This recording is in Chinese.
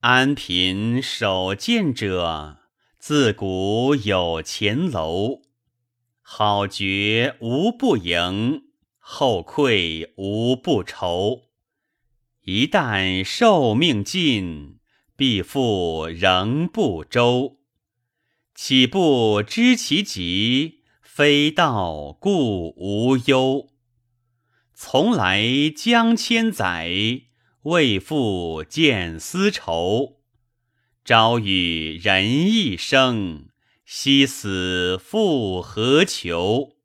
安贫守贱者，自古有钱楼。好觉无不盈，后愧无不愁。一旦寿命尽，必复仍不周。岂不知其极？非道故无忧。从来将千载，未复见丝绸。朝与人一生，夕死复何求？